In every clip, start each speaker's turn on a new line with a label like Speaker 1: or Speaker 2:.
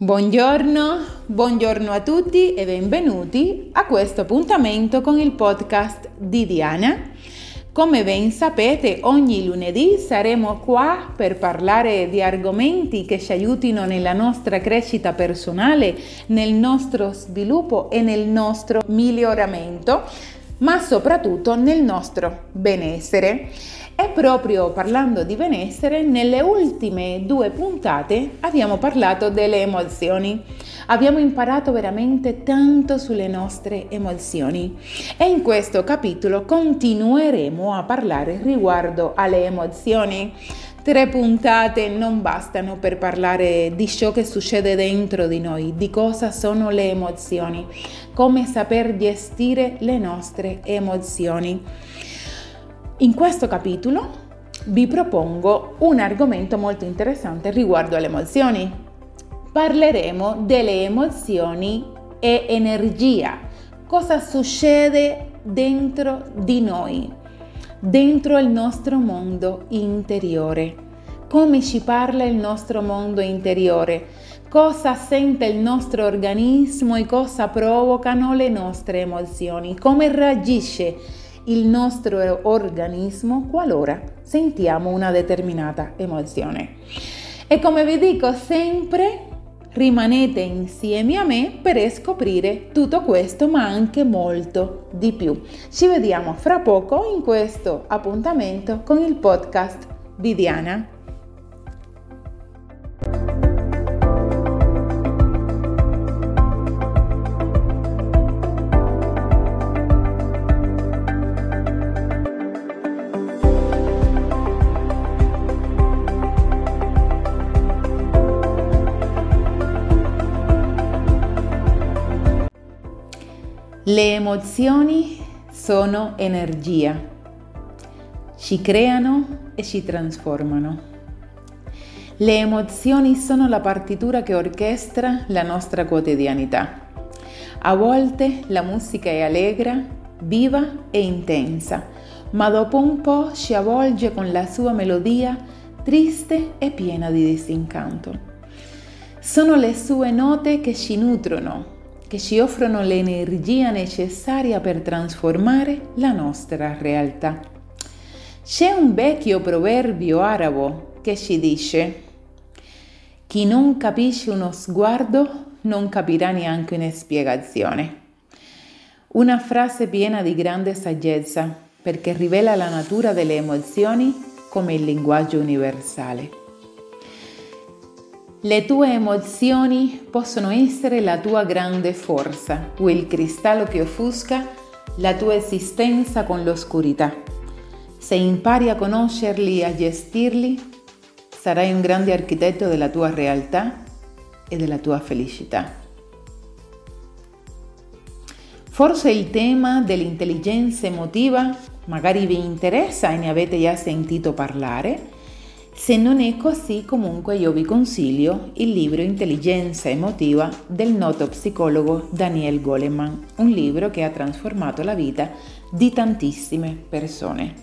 Speaker 1: Buongiorno, buongiorno a tutti e benvenuti a questo appuntamento con il podcast di Diana. Come ben sapete, ogni lunedì saremo qua per parlare di argomenti che ci aiutino nella nostra crescita personale, nel nostro sviluppo e nel nostro miglioramento, ma soprattutto nel nostro benessere. E proprio parlando di benessere, nelle ultime due puntate abbiamo parlato delle emozioni. Abbiamo imparato veramente tanto sulle nostre emozioni e in questo capitolo continueremo a parlare riguardo alle emozioni. Tre puntate non bastano per parlare di ciò che succede dentro di noi, di cosa sono le emozioni, come saper gestire le nostre emozioni. In questo capitolo vi propongo un argomento molto interessante riguardo alle emozioni. Parleremo delle emozioni e energia. Cosa succede dentro di noi, dentro il nostro mondo interiore? Come ci parla il nostro mondo interiore? Cosa sente il nostro organismo e cosa provocano le nostre emozioni? Come reagisce il nostro organismo qualora sentiamo una determinata emozione. E come vi dico sempre, rimanete insieme a me per scoprire tutto questo, ma anche molto di più. Ci vediamo fra poco in questo appuntamento con il podcast di Diana. Le emozioni sono energia, ci creano e ci trasformano. Le emozioni sono la partitura che orchestra la nostra quotidianità. A volte la musica è allegra, viva e intensa, ma dopo un po' ci avvolge con la sua melodia triste e piena di disincanto. Sono le sue note che ci nutrono che ci offrono l'energia necessaria per trasformare la nostra realtà. C'è un vecchio proverbio arabo che ci dice chi non capisce uno sguardo non capirà neanche una spiegazione. Una frase piena di grande saggezza perché rivela la natura delle emozioni come il linguaggio universale. Le tue emozioni possono essere la tua grande forza o il cristallo che offusca la tua esistenza con l'oscurità. Se impari a conoscerli e a gestirli, sarai un grande architetto della tua realtà e della tua felicità. Forse il tema dell'intelligenza emotiva magari vi interessa e ne avete già sentito parlare se non è così, comunque io vi consiglio il libro Intelligenza emotiva del noto psicologo Daniel Goleman, un libro che ha trasformato la vita di tantissime persone.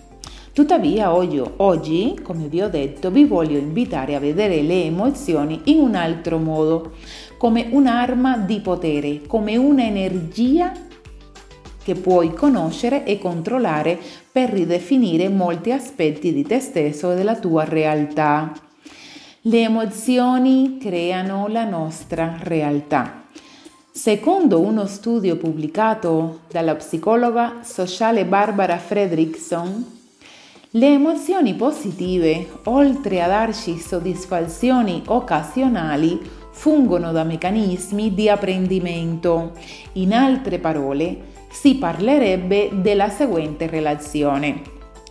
Speaker 1: Tuttavia oggi, oggi, come vi ho detto, vi voglio invitare a vedere le emozioni in un altro modo, come un'arma di potere, come un'energia che puoi conoscere e controllare per ridefinire molti aspetti di te stesso e della tua realtà. Le emozioni creano la nostra realtà. Secondo uno studio pubblicato dalla psicologa sociale Barbara Fredrickson, le emozioni positive, oltre a darci soddisfazioni occasionali, fungono da meccanismi di apprendimento. In altre parole, si parlerebbe della seguente relazione.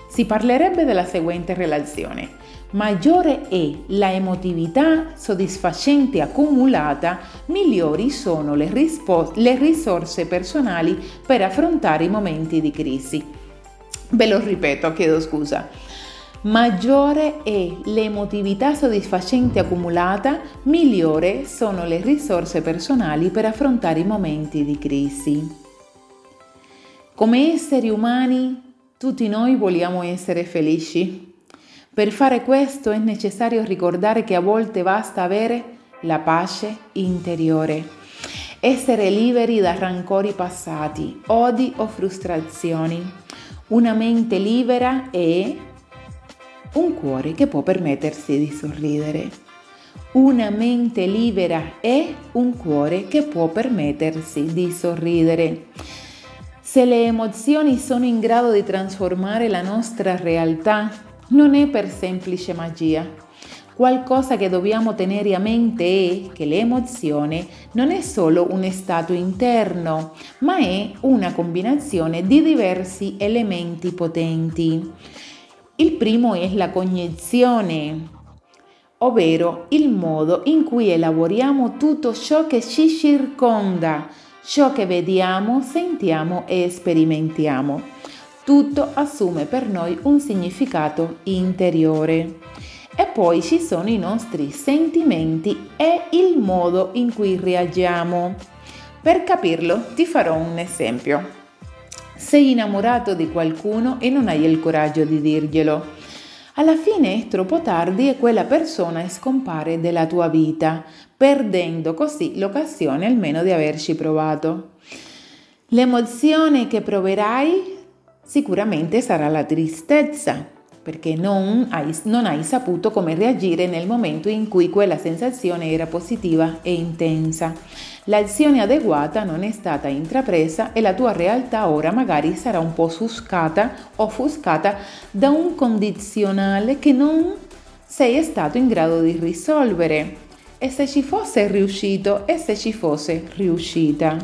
Speaker 1: Si parlerebbe della seguente relazione. Maggiore è la emotività soddisfacente accumulata, migliori sono le, rispo- le risorse personali per affrontare i momenti di crisi. Ve lo ripeto, chiedo scusa. Maggiore è l'emotività soddisfacente accumulata, migliore sono le risorse personali per affrontare i momenti di crisi. Come esseri umani, tutti noi vogliamo essere felici. Per fare questo è necessario ricordare che a volte basta avere la pace interiore. Essere liberi da rancori passati, odi o frustrazioni. Una mente libera e un cuore che può permettersi di sorridere. Una mente libera e un cuore che può permettersi di sorridere. Se le emozioni sono in grado di trasformare la nostra realtà, non è per semplice magia, Qualcosa che dobbiamo tenere a mente è che l'emozione non è solo un stato interno, ma è una combinazione di diversi elementi potenti. Il primo è la cognizione, ovvero il modo in cui elaboriamo tutto ciò che ci circonda, ciò che vediamo, sentiamo e sperimentiamo. Tutto assume per noi un significato interiore. E poi ci sono i nostri sentimenti e il modo in cui reagiamo. Per capirlo ti farò un esempio. Sei innamorato di qualcuno e non hai il coraggio di dirglielo. Alla fine è troppo tardi e quella persona scompare dalla tua vita, perdendo così l'occasione almeno di averci provato. L'emozione che proverai sicuramente sarà la tristezza, perché non hai, non hai, saputo come reagire nel momento in cui quella sensazione era positiva e intensa. L'azione adeguata non è stata intrapresa e la tua realtà ora magari sarà un po' offuscata, offuscata da un condizionale che non sei stato in grado di risolvere. E se ci fosse riuscito e se ci fosse riuscita?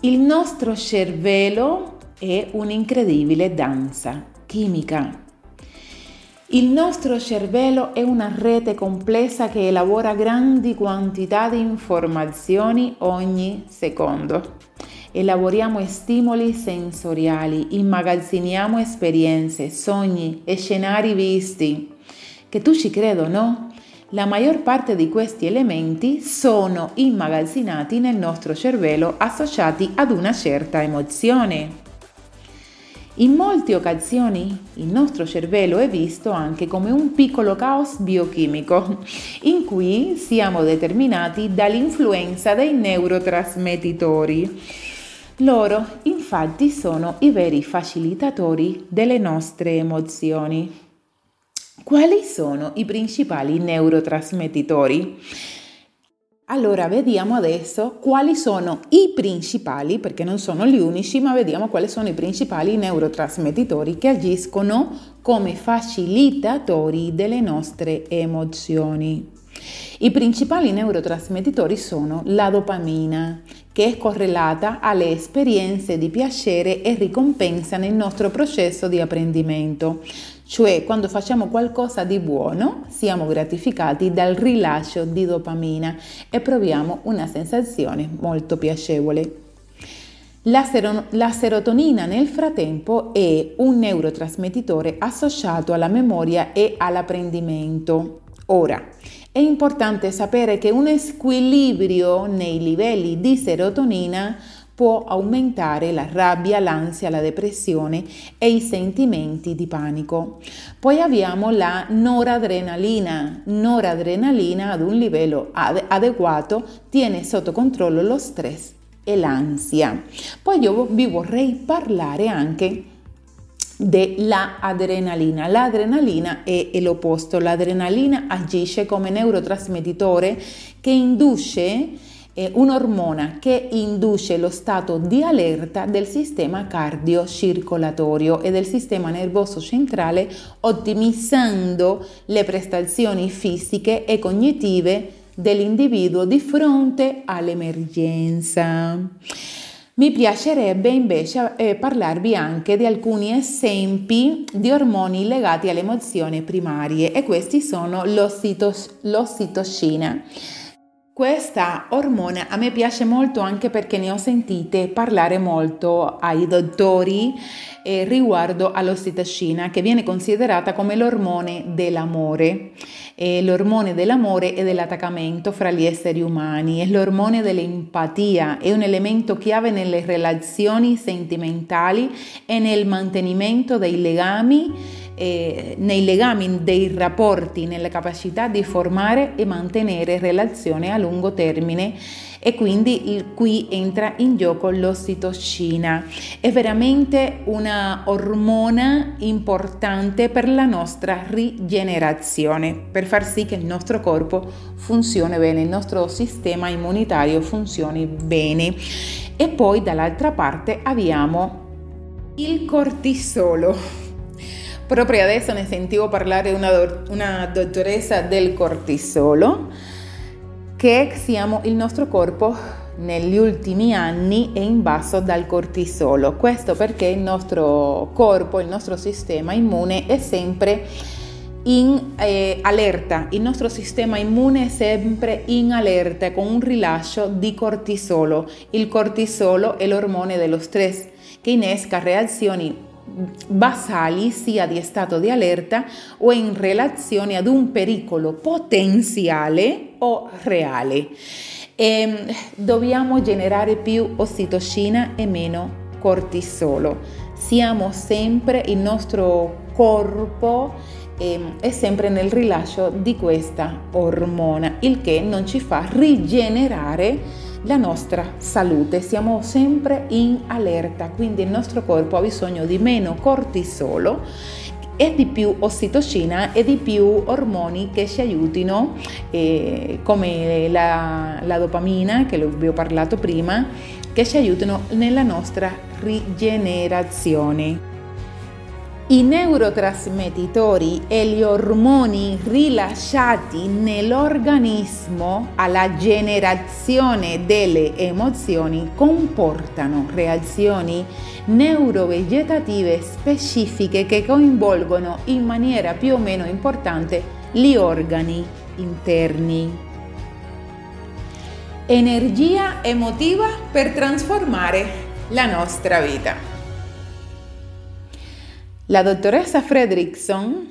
Speaker 1: Il nostro cervello è un'incredibile danza chimica. Il nostro cervello è una rete complessa che elabora grandi quantità di informazioni ogni secondo. Elaboriamo stimoli sensoriali, immagazziniamo esperienze, sogni e scenari visti. Che tu ci credo, no? La maggior parte di questi elementi sono immagazzinati nel nostro cervello associati ad una certa emozione. In molte occasioni il nostro cervello è visto anche come un piccolo caos biochimico in cui siamo determinati dall'influenza dei neurotrasmettitori. Loro infatti sono i veri facilitatori delle nostre emozioni. Quali sono i principali neurotrasmettitori? Allora vediamo adesso quali sono i principali, perché non sono gli unici, ma vediamo quali sono i principali neurotrasmettitori che agiscono come facilitatori delle nostre emozioni. I principali neurotrasmettitori sono la dopamina, che è correlata alle esperienze di piacere e ricompensa nel nostro processo di apprendimento. Cioè, quando facciamo qualcosa di buono, siamo gratificati dal rilascio di dopamina e proviamo una sensazione molto piacevole. La, ser- la, serotonina nel frattempo è un neurotrasmettitore associato alla memoria e all'apprendimento. Ora, è importante sapere che un squilibrio nei livelli di serotonina può aumentare la rabbia, l'ansia, la depressione e i sentimenti di panico. Poi abbiamo la noradrenalina. Noradrenalina ad un livello ad- adeguato tiene sotto controllo lo stress e l'ansia. Poi io vi vorrei parlare anche della adrenalina. L'adrenalina è, è l'opposto, l'adrenalina agisce come neurotrasmettitore che induce un'ormona che induce lo stato di allerta del sistema cardiocircolatorio e del sistema nervoso centrale, ottimizzando le prestazioni fisiche e cognitive dell'individuo di fronte all'emergenza. Mi piacerebbe invece eh, parlarvi anche di alcuni esempi di ormoni legati alle emozioni primarie e questi sono l'ossitocina questa ormone a me piace molto anche perché ne ho sentite parlare molto ai dottori eh, riguardo all'ossitocina che viene considerata come l'ormone dell'amore, eh, l'ormone dell'amore e dell'attaccamento fra gli esseri umani, è l'ormone dell'empatia, è un elemento chiave nelle relazioni sentimentali e nel mantenimento dei legami eh, nei legami dei rapporti, nella capacità di formare e mantenere relazioni a lungo termine e quindi il, qui entra in gioco l'ossitocina. È veramente una ormona importante per la nostra rigenerazione, per far sì che il nostro corpo funzioni bene, il nostro sistema immunitario funzioni bene. E poi dall'altra parte abbiamo il cortisolo. Proprio adesso ne sentivo parlare una, una dottoressa del cortisolo che siamo, il nostro corpo negli ultimi anni è invaso dal cortisolo. Questo perché il nostro corpo, il nostro sistema immune è sempre in eh, allerta, il nostro sistema immune è sempre in allerta con un rilascio di cortisolo. Il cortisolo è l'ormone dello stress che innesca reazioni basali sia di stato di allerta o in relazione ad un pericolo potenziale o reale. E ehm, dobbiamo generare più ossitocina e meno cortisolo. Siamo sempre, il nostro corpo eh, è sempre nel rilascio di questa ormona, il che non ci fa rigenerare la nostra salute. Siamo sempre in allerta, quindi il nostro corpo ha bisogno di meno cortisolo e di più ossitocina e di più ormoni che ci aiutino, eh, come la, la dopamina, che vi ho parlato prima, che ci aiutano nella nostra rigenerazione. I neurotrasmettitori e gli ormoni rilasciati nell'organismo alla generazione delle emozioni comportano reazioni neurovegetative specifiche che coinvolgono in maniera più o meno importante gli organi interni. Energia emotiva per trasformare la nostra vita. La dottoressa Fredrickson,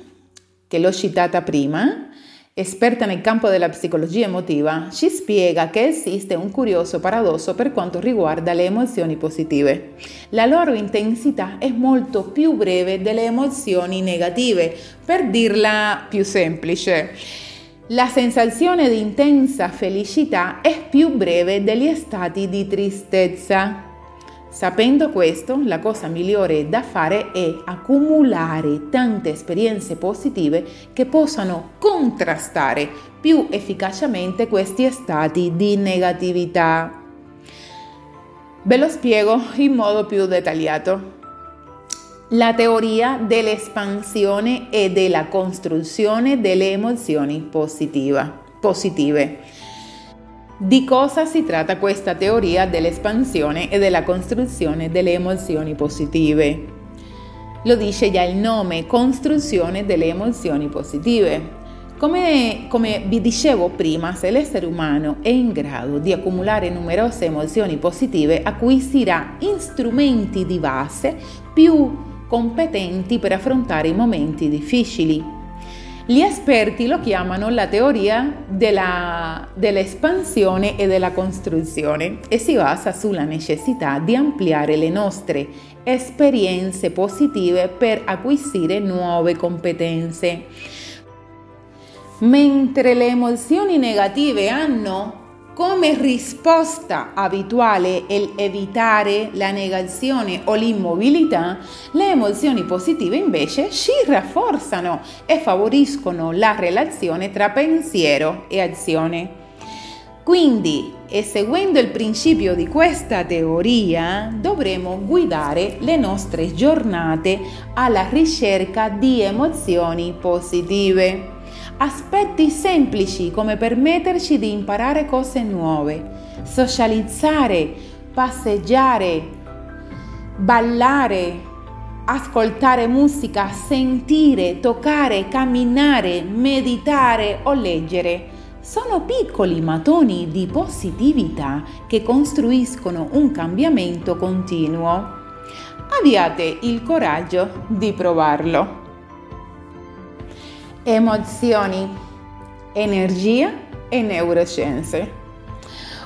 Speaker 1: che l'ho citata prima, esperta nel campo della psicologia emotiva, ci spiega che esiste un curioso paradosso per quanto riguarda le emozioni positive. La loro intensità è molto più breve delle emozioni negative, per dirla più semplice. La sensazione di intensa felicità è più breve degli stati di tristezza. Sapendo questo, la cosa migliore da fare è accumulare tante esperienze positive che possano contrastare più efficacemente questi stati di negatività. Ve lo spiego in modo più dettagliato. La teoria dell'espansione e della costruzione delle emozioni positive. Di cosa si tratta questa teoria dell'espansione e della costruzione delle emozioni positive? Lo dice già il nome, costruzione delle emozioni positive. Come, come, vi dicevo prima, se l'essere umano è in grado di accumulare numerose emozioni positive, acquisirà strumenti di base più competenti per affrontare i momenti difficili. Gli esperti lo chiamano la teoria della, dell'espansione e della costruzione e si basa sulla necessità di ampliare le nostre esperienze positive per acquisire nuove competenze. Mentre le emozioni negative hanno come risposta abituale evitare la negazione o l'immobilità, le emozioni positive invece ci rafforzano e favoriscono la relazione tra pensiero e azione. Quindi, e seguendo il principio di questa teoria, dovremo guidare le nostre giornate alla ricerca di emozioni positive aspetti semplici come permetterci di imparare cose nuove, socializzare, passeggiare, ballare, ascoltare musica, sentire, toccare, camminare, meditare o leggere. Sono piccoli mattoni di positività che costruiscono un cambiamento continuo. Abbiate il coraggio di provarlo emozioni, energia e neuroscienze.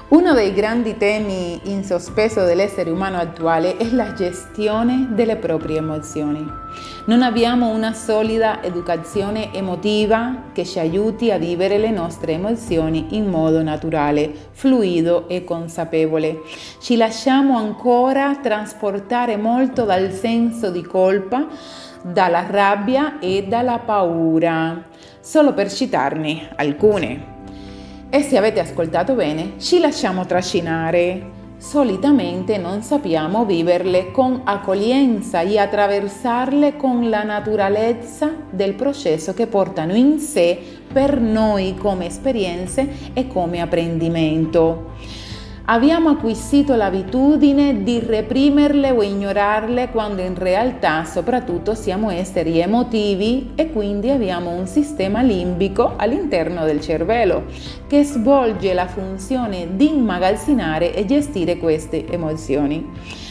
Speaker 1: Uno dei grandi temi in sospeso dell'essere umano attuale è la gestione delle proprie emozioni. Non abbiamo una solida educazione emotiva che ci aiuti a vivere le nostre emozioni in modo naturale, fluido e consapevole. Ci lasciamo ancora trasportare molto dal senso di colpa, dalla rabbia e dalla paura, solo per citarne alcune. E se avete ascoltato bene, ci lasciamo trascinare. Solitamente non sappiamo viverle con accoglienza e attraversarle con la naturalezza del processo che portano in sé per noi come esperienze e come apprendimento abbiamo acquisito l'abitudine di reprimerle o ignorarle quando in realtà soprattutto siamo esseri emotivi e quindi abbiamo un sistema limbico all'interno del cervello che svolge la funzione di immagazzinare e gestire queste emozioni.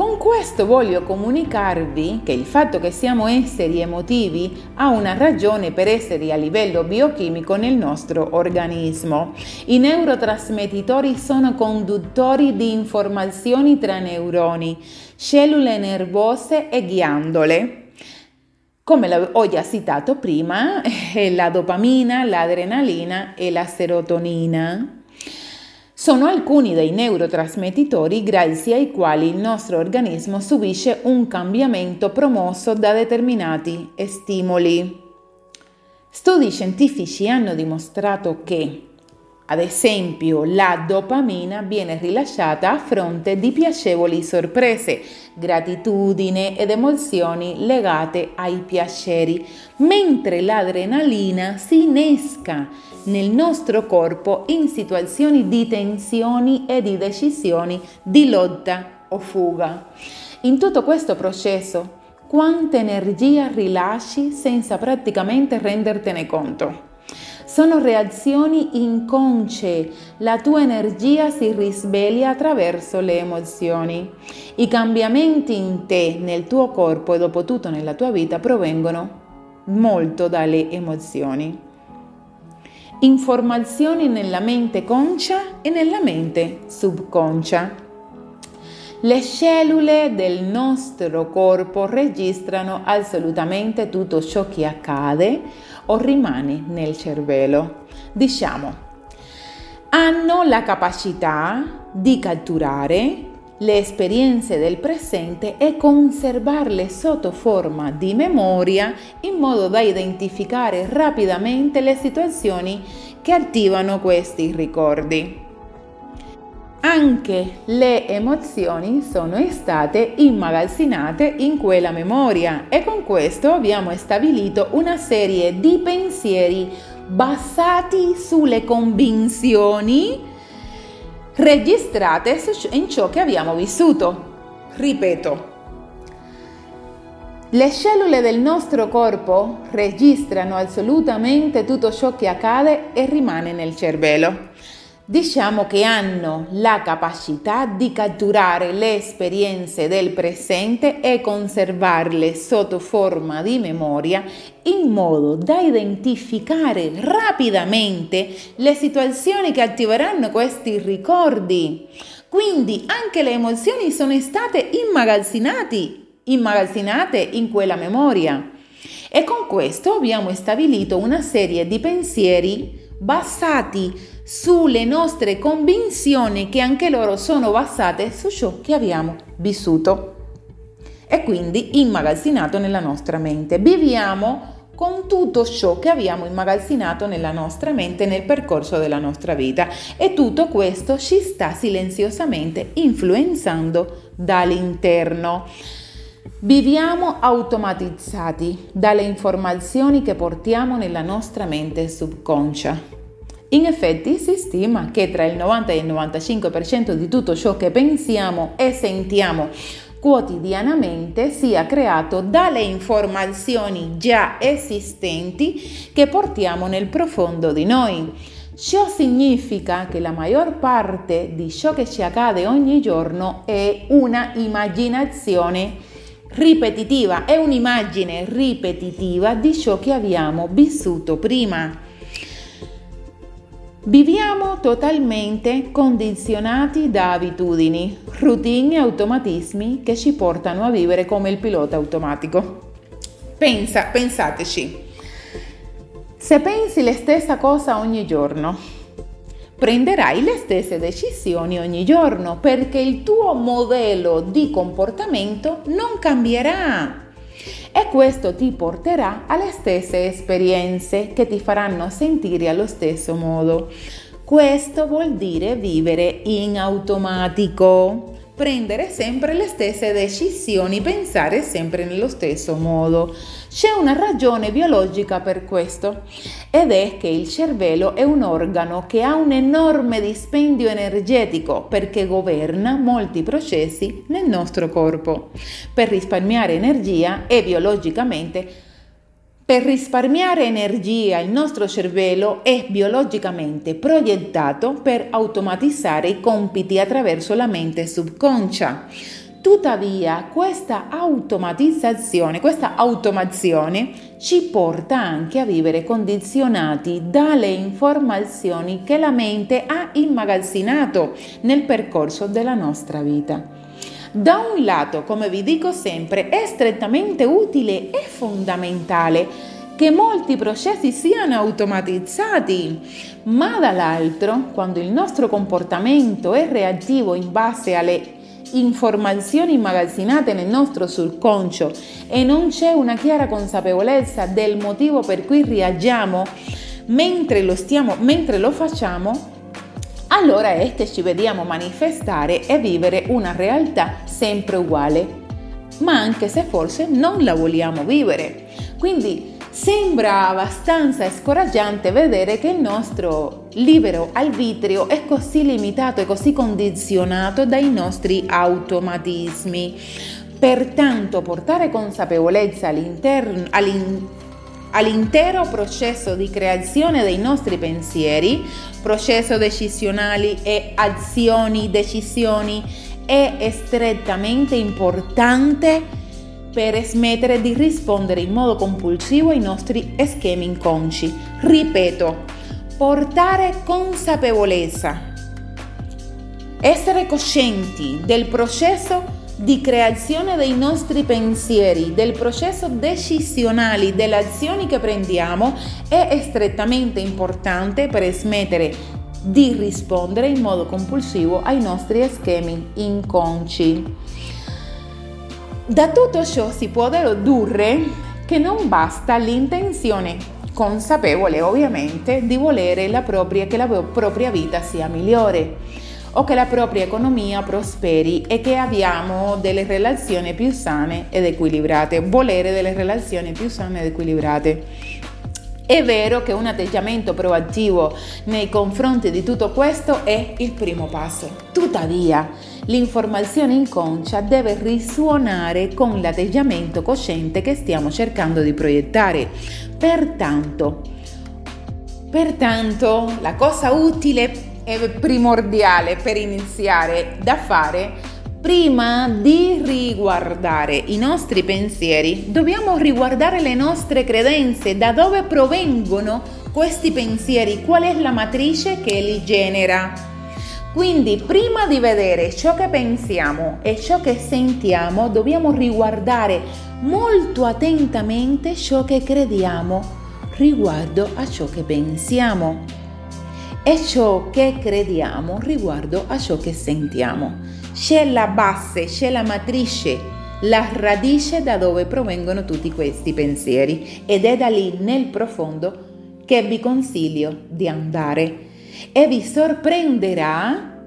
Speaker 1: Con questo voglio comunicarvi che il fatto che siamo esseri emotivi ha una ragione per essere a livello biochimico nel nostro organismo. I neurotrasmettitori sono conduttori di informazioni tra neuroni, cellule nervose e ghiandole. Come ho già citato prima, la dopamina, l'adrenalina e la serotonina sono alcuni dei neurotrasmettitori grazie ai quali il nostro organismo subisce un cambiamento promosso da determinati stimoli. Studi scientifici hanno dimostrato che ad esempio, la dopamina viene rilasciata a fronte di piacevoli sorprese, gratitudine ed emozioni legate ai piaceri, mentre l'adrenalina si innesca nel nostro corpo in situazioni di tensioni e di decisioni di lotta o fuga. In tutto questo processo, quanta energia rilasci senza praticamente rendertene conto? Sono reazioni inconsce, la tua energia si risveglia attraverso le emozioni. I cambiamenti in te, nel tuo corpo e dopo tutto nella tua vita provengono molto dalle emozioni. Informazioni nella mente conscia e nella mente subconscia. Le cellule del nostro corpo registrano assolutamente tutto ciò che accade o rimane nel cervello. Diciamo, hanno la capacità di catturare le esperienze del presente e conservarle sotto forma di memoria in modo da identificare rapidamente le situazioni che attivano questi ricordi. Anche le emozioni sono state immagazzinate in quella memoria e con questo abbiamo stabilito una serie di pensieri basati sulle convinzioni registrate in ciò che abbiamo vissuto. Ripeto, le cellule del nostro corpo registrano assolutamente tutto ciò che accade e rimane nel cervello diciamo che hanno la capacità di catturare le esperienze del presente e conservarle sotto forma di memoria in modo da identificare rapidamente le situazioni che attiveranno questi ricordi. Quindi anche le emozioni sono state immagazzinate in quella memoria. E con questo abbiamo stabilito una serie di pensieri basati sulle nostre convinzioni che anche loro sono basate su ciò che abbiamo vissuto e quindi immagazzinato nella nostra mente. Viviamo con tutto ciò che abbiamo immagazzinato nella nostra mente nel percorso della nostra vita e tutto questo ci sta silenziosamente influenzando dall'interno. Viviamo automatizzati dalle informazioni che portiamo nella nostra mente subconscia. In effetti si stima che tra il 90 e il 95% di tutto ciò che pensiamo e sentiamo quotidianamente sia creato dalle informazioni già esistenti che portiamo nel profondo di noi. Ciò significa che la maggior parte di ciò che ci accade ogni giorno è una immaginazione ripetitiva, è un'immagine ripetitiva di ciò che abbiamo vissuto prima. Viviamo totalmente condizionati da abitudini, routine e automatismi che ci portano a vivere come il pilota automatico. Pensa, pensateci. Se pensi la stessa cosa ogni giorno, prenderai le stesse decisioni ogni giorno perché il tuo modello di comportamento non cambierà e questo ti porterà alle stesse esperienze che ti faranno sentire allo stesso modo. Questo vuol dire vivere in automatico, prendere sempre le stesse decisioni, pensare sempre nello stesso modo. C'è una ragione biologica per questo ed è che il cervello è un organo che ha un enorme dispendio energetico perché governa molti processi nel nostro corpo. Per risparmiare energia e biologicamente per risparmiare energia il nostro cervello è biologicamente proiettato per automatizzare i compiti attraverso la mente subconscia. Tuttavia, questa automatizzazione, questa automazione ci porta anche a vivere condizionati dalle informazioni che la mente ha immagazzinato nel percorso della nostra vita. Da un lato, come vi dico sempre, è strettamente utile e fondamentale che molti processi siano automatizzati, ma dall'altro, quando il nostro comportamento è reattivo in base alle informazioni immagazzinate nel nostro subconscio e non c'è una chiara consapevolezza del motivo per cui reagiamo mentre lo, stiamo, mentre lo facciamo, allora che ci vediamo manifestare e vivere una realtà sempre uguale, ma anche se forse non la vogliamo vivere. Quindi Sembra abbastanza scoraggiante vedere che il nostro libero arbitrio è così limitato e così condizionato dai nostri automatismi. Pertanto portare consapevolezza all'interno, all'intero processo di creazione dei nostri pensieri, processo decisionali e azioni, decisioni, è strettamente importante per smettere di rispondere in modo compulsivo ai nostri schemi inconsci. Ripeto, portare consapevolezza, essere coscienti del processo di creazione dei nostri pensieri, del processo decisionale, delle azioni che prendiamo è strettamente importante per smettere di rispondere in modo compulsivo ai nostri schemi inconsci. Da tutto ciò si può dedurre che non basta l'intenzione consapevole ovviamente di volere la propria, che la propria vita sia migliore o che la propria economia prosperi e che abbiamo delle relazioni più sane ed equilibrate, volere delle relazioni più sane ed equilibrate. È vero che un atteggiamento proattivo nei confronti di tutto questo è il primo passo. Tuttavia, l'informazione inconscia deve risuonare con l'atteggiamento cosciente che stiamo cercando di proiettare. Pertanto, pertanto la cosa utile primordiale per iniziare da fare Prima di riguardare i nostri pensieri, dobbiamo riguardare le nostre credenze, da dove provengono questi pensieri, qual è la matrice che li genera. Quindi prima di vedere ciò che pensiamo e ciò che sentiamo, dobbiamo riguardare molto attentamente ciò che crediamo riguardo a ciò che pensiamo e ciò che crediamo riguardo a ciò che sentiamo. C'è la base, c'è la matrice, la radice da dove provengono tutti questi pensieri ed è da lì nel profondo che vi consiglio di andare e vi sorprenderà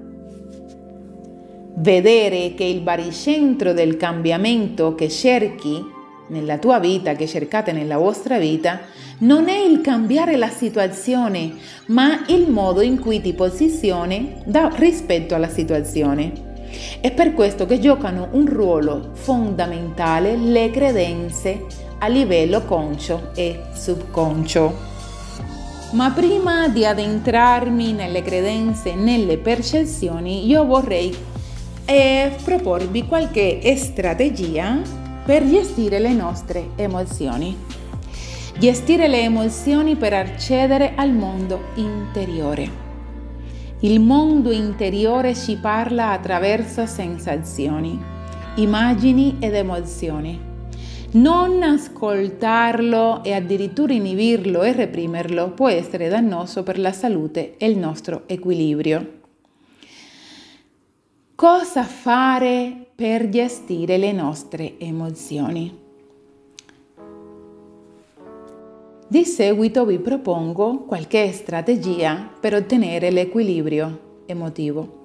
Speaker 1: vedere che il baricentro del cambiamento che cerchi nella tua vita, che cercate nella vostra vita, non è il cambiare la situazione, ma il modo in cui ti posizioni da, rispetto alla situazione. È per questo che giocano un ruolo fondamentale le credenze a livello conscio e subconscio. Ma prima di addentrarmi nelle credenze nelle percezioni, io vorrei eh, proporvi qualche strategia per gestire le nostre emozioni. Gestire le emozioni per accedere al mondo interiore. Il mondo interiore ci parla attraverso sensazioni, immagini ed emozioni. Non ascoltarlo e addirittura inibirlo e reprimerlo può essere dannoso per la salute e il nostro equilibrio. Cosa fare per gestire le nostre emozioni? Di seguito vi propongo qualche strategia per ottenere l'equilibrio emotivo.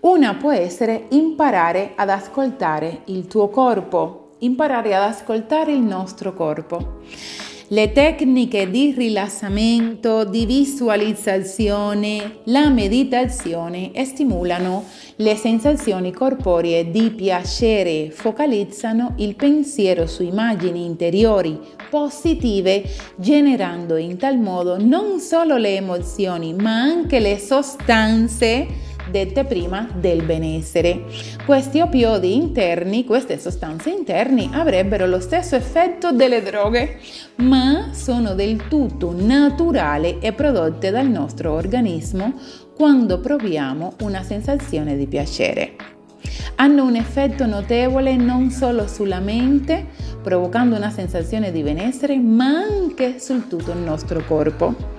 Speaker 1: Una può essere imparare ad ascoltare il tuo corpo, imparare ad ascoltare il nostro corpo. Le tecniche di rilassamento, di visualizzazione, la meditazione stimolano le sensazioni corporee di piacere, focalizzano il pensiero su immagini interiori positive, generando in tal modo non solo le emozioni, ma anche le sostanze dette prima del benessere. Questi oppiodi interni, queste sostanze interni, avrebbero lo stesso effetto delle droghe, ma sono del tutto naturali e prodotte dal nostro organismo quando proviamo una sensazione di piacere. Hanno un effetto notevole non solo sulla mente, provocando una sensazione di benessere, ma anche su tutto il nostro corpo.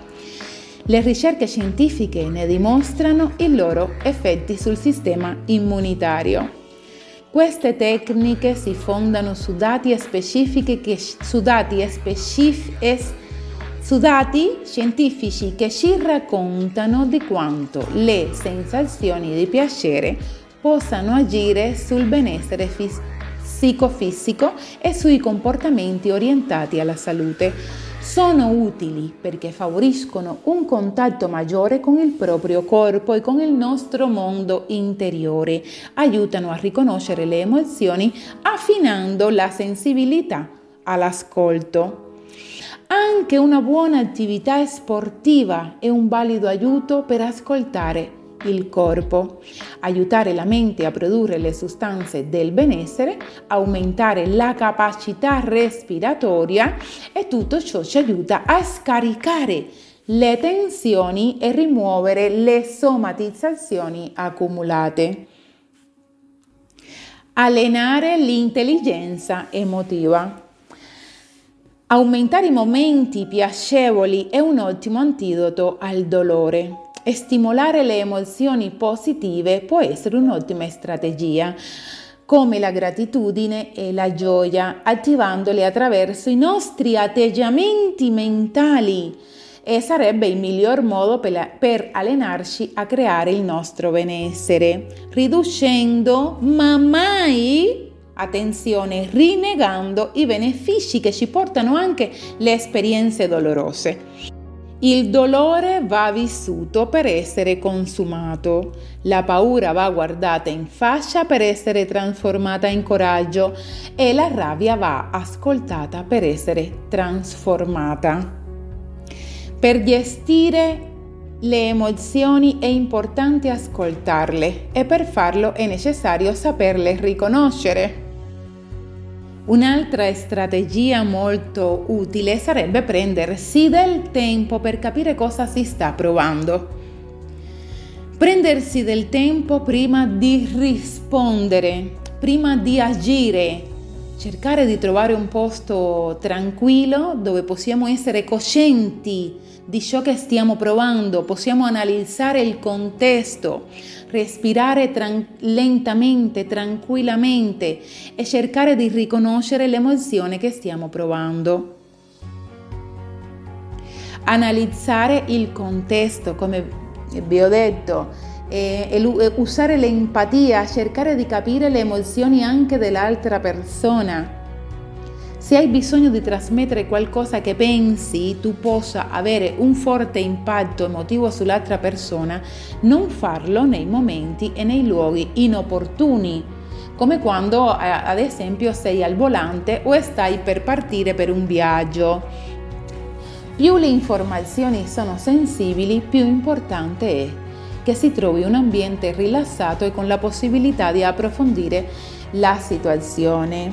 Speaker 1: Le ricerche scientifiche ne dimostrano i loro effetti sul sistema immunitario. Queste tecniche si fondano su dati, che, su dati, specific, es, su dati scientifici che ci raccontano di quanto le sensazioni di piacere possano agire sul benessere psicofisico e sui comportamenti orientati alla salute sono utili perché favoriscono un contatto maggiore con il proprio corpo e con il nostro mondo interiore, aiutano a riconoscere le emozioni affinando la sensibilità all'ascolto. Anche una buona attività sportiva è un valido aiuto per ascoltare il corpo, aiutare la mente a produrre le sostanze del benessere, aumentare la capacità respiratoria e tutto ciò ci aiuta a scaricare le tensioni e rimuovere le somatizzazioni accumulate. Allenare l'intelligenza emotiva. Aumentare i momenti piacevoli è un ottimo antidoto al dolore e stimolare le emozioni positive può essere un'ottima strategia come la gratitudine e la gioia, attivandole attraverso i nostri atteggiamenti mentali e sarebbe il miglior modo per, per, allenarci a creare il nostro benessere, riducendo ma mai, attenzione, rinnegando i benefici che ci portano anche le esperienze dolorose. Il dolore va vissuto per essere consumato, la paura va guardata in faccia per essere trasformata in coraggio e la rabbia va ascoltata per essere trasformata. Per gestire le emozioni è importante ascoltarle e per farlo è necessario saperle riconoscere. Un'altra strategia molto utile sarebbe prendersi del tempo per capire cosa si sta provando. Prendersi del tempo prima di rispondere, prima di agire, cercare di trovare un posto tranquillo dove possiamo essere coscienti di ciò che stiamo provando, possiamo analizzare il contesto, respirare tran- lentamente, tranquillamente e cercare di riconoscere l'emozione che stiamo provando. Analizzare il contesto, come vi ho detto, e, e usare l'empatia, cercare di capire le emozioni anche dell'altra persona se hai bisogno di trasmettere qualcosa che pensi tu possa avere un forte impatto emotivo sull'altra persona, non farlo nei momenti e nei luoghi inopportuni, come quando eh, ad esempio sei al volante o stai per partire per un viaggio. Più le informazioni sono sensibili, più importante è che si trovi un ambiente rilassato e con la possibilità di approfondire la situazione.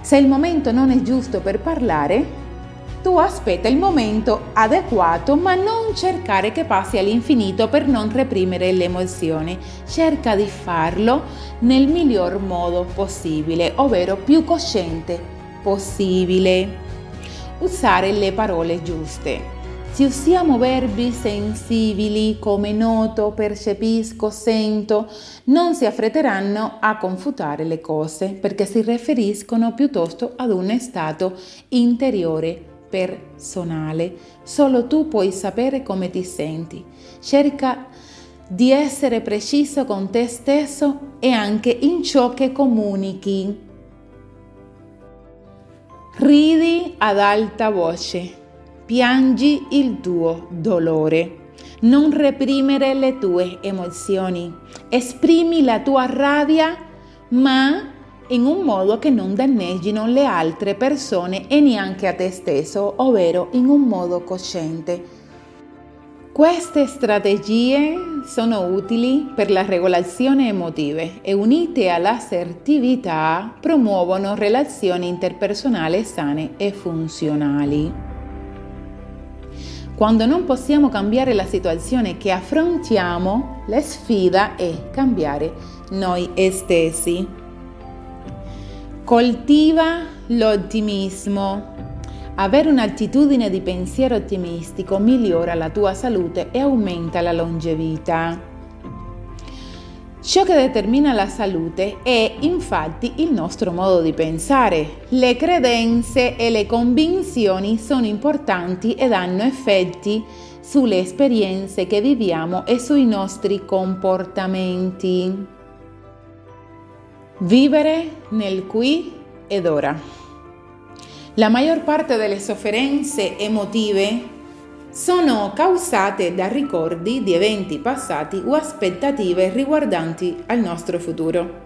Speaker 1: Se il momento non è giusto per parlare, tu aspetta il momento adeguato, ma non cercare che passi all'infinito per non reprimere le emozioni. Cerca di farlo nel miglior modo possibile, ovvero più cosciente possibile. Usare le parole giuste. Se usiamo verbi sensibili come noto, percepisco, sento, non si affretteranno a confutare le cose perché si riferiscono piuttosto ad un stato interiore personale. Solo tu puoi sapere come ti senti. Cerca di essere preciso con te stesso e anche in ciò che comunichi. Ridi ad alta voce piangi il tuo dolore. Non reprimere le tue emozioni. Esprimi la tua rabbia, ma in un modo che non danneggino le altre persone e neanche a te stesso, ovvero in un modo cosciente. Queste strategie sono utili per la regolazione emotive e unite all'assertività promuovono relazioni interpersonali sane e funzionali. Quando non possiamo cambiare la situazione che affrontiamo, la sfida è cambiare noi stessi. Coltiva l'ottimismo. Avere un'attitudine di pensiero ottimistico migliora la tua salute e aumenta la longevità. Ciò che determina la salute è infatti il nostro modo di pensare. Le credenze e le convinzioni sono importanti ed hanno effetti sulle esperienze che viviamo e sui nostri comportamenti. Vivere nel qui ed ora. La maggior parte delle sofferenze emotive sono causate da ricordi di eventi passati o aspettative riguardanti al nostro futuro.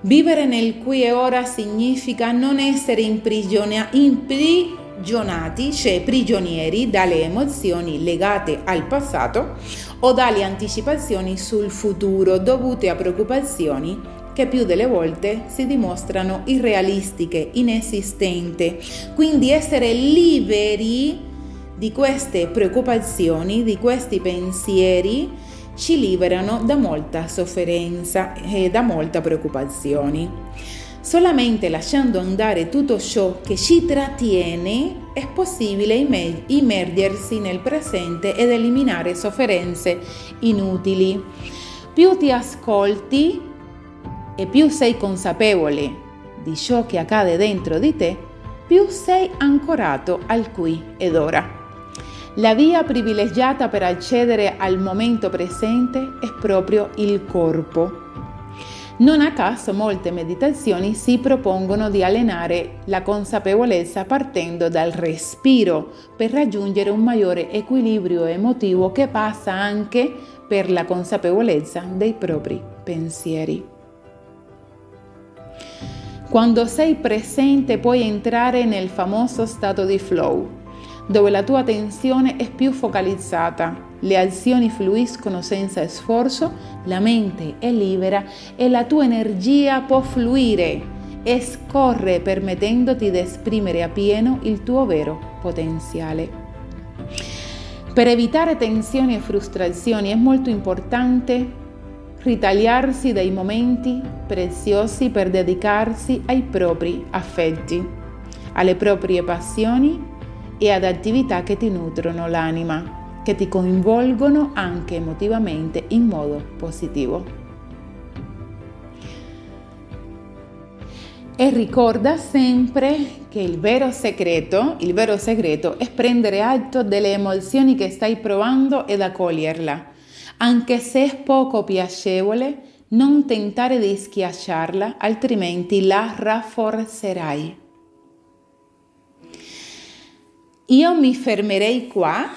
Speaker 1: Vivere nel qui e ora significa non essere imprigionati, cioè prigionieri dalle emozioni legate al passato o dalle anticipazioni sul futuro dovute a preoccupazioni che più delle volte si dimostrano irrealistiche, inesistenti. Quindi essere liberi di queste preoccupazioni, di questi pensieri, ci liberano da molta sofferenza e da molta preoccupazione. Solamente lasciando andare tutto ciò che ci trattiene è possibile immergersi nel presente ed eliminare sofferenze inutili. Più ti ascolti e più sei consapevole di ciò che accade dentro di te, più sei ancorato al qui ed ora. La via privilegiata per accedere al momento presente è proprio il corpo. Non a caso molte meditazioni si propongono di allenare la consapevolezza partendo dal respiro per raggiungere un maggiore equilibrio emotivo che passa anche per la consapevolezza dei propri pensieri. Quando sei presente puoi entrare nel famoso stato di flow, dove la tua attenzione è più focalizzata, le azioni fluiscono senza sforzo, la mente è libera e la tua energia può fluire e scorre permettendoti di esprimere appieno il tuo vero potenziale. Per evitare tensioni e frustrazioni è molto importante ritagliarsi dai momenti preziosi per dedicarsi ai propri affetti, alle proprie passioni e ad attività che ti nutrono l'anima, che ti coinvolgono anche emotivamente in modo positivo. E ricorda sempre che il vero segreto, il vero segreto è prendere atto delle emozioni che stai provando ed accoglierla. Anche se è poco piacevole, non tentare di schiacciarla, altrimenti la rafforzerai. Io mi fermerei qua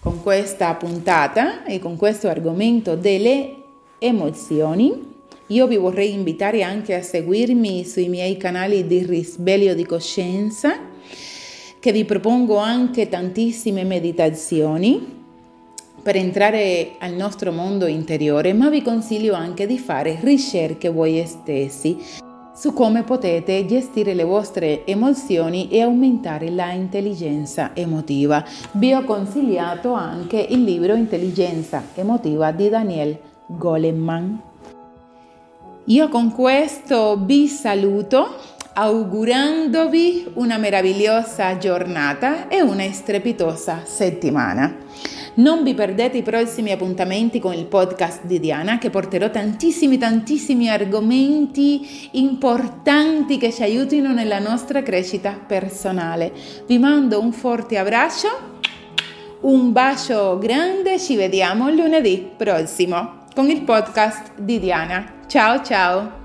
Speaker 1: con questa puntata e con questo argomento delle emozioni. Io vi vorrei invitare anche a seguirmi sui miei canali di risveglio di coscienza, che vi propongo anche tantissime meditazioni per entrare al nostro mondo interiore, ma vi consiglio anche di fare ricerche voi stessi su come potete gestire le vostre emozioni e aumentare la intelligenza emotiva. Vi ho consigliato anche il libro Intelligenza emotiva di Daniel Goleman. Io con questo vi saluto augurandovi una meravigliosa giornata e una strepitosa settimana. Non vi perdete i prossimi appuntamenti con il podcast di Diana che porterò tantissimi tantissimi argomenti importanti che ci aiutino nella nostra crescita personale. Vi mando un forte abbraccio, un bacio grande, ci vediamo lunedì prossimo con il podcast di Diana. Ciao ciao!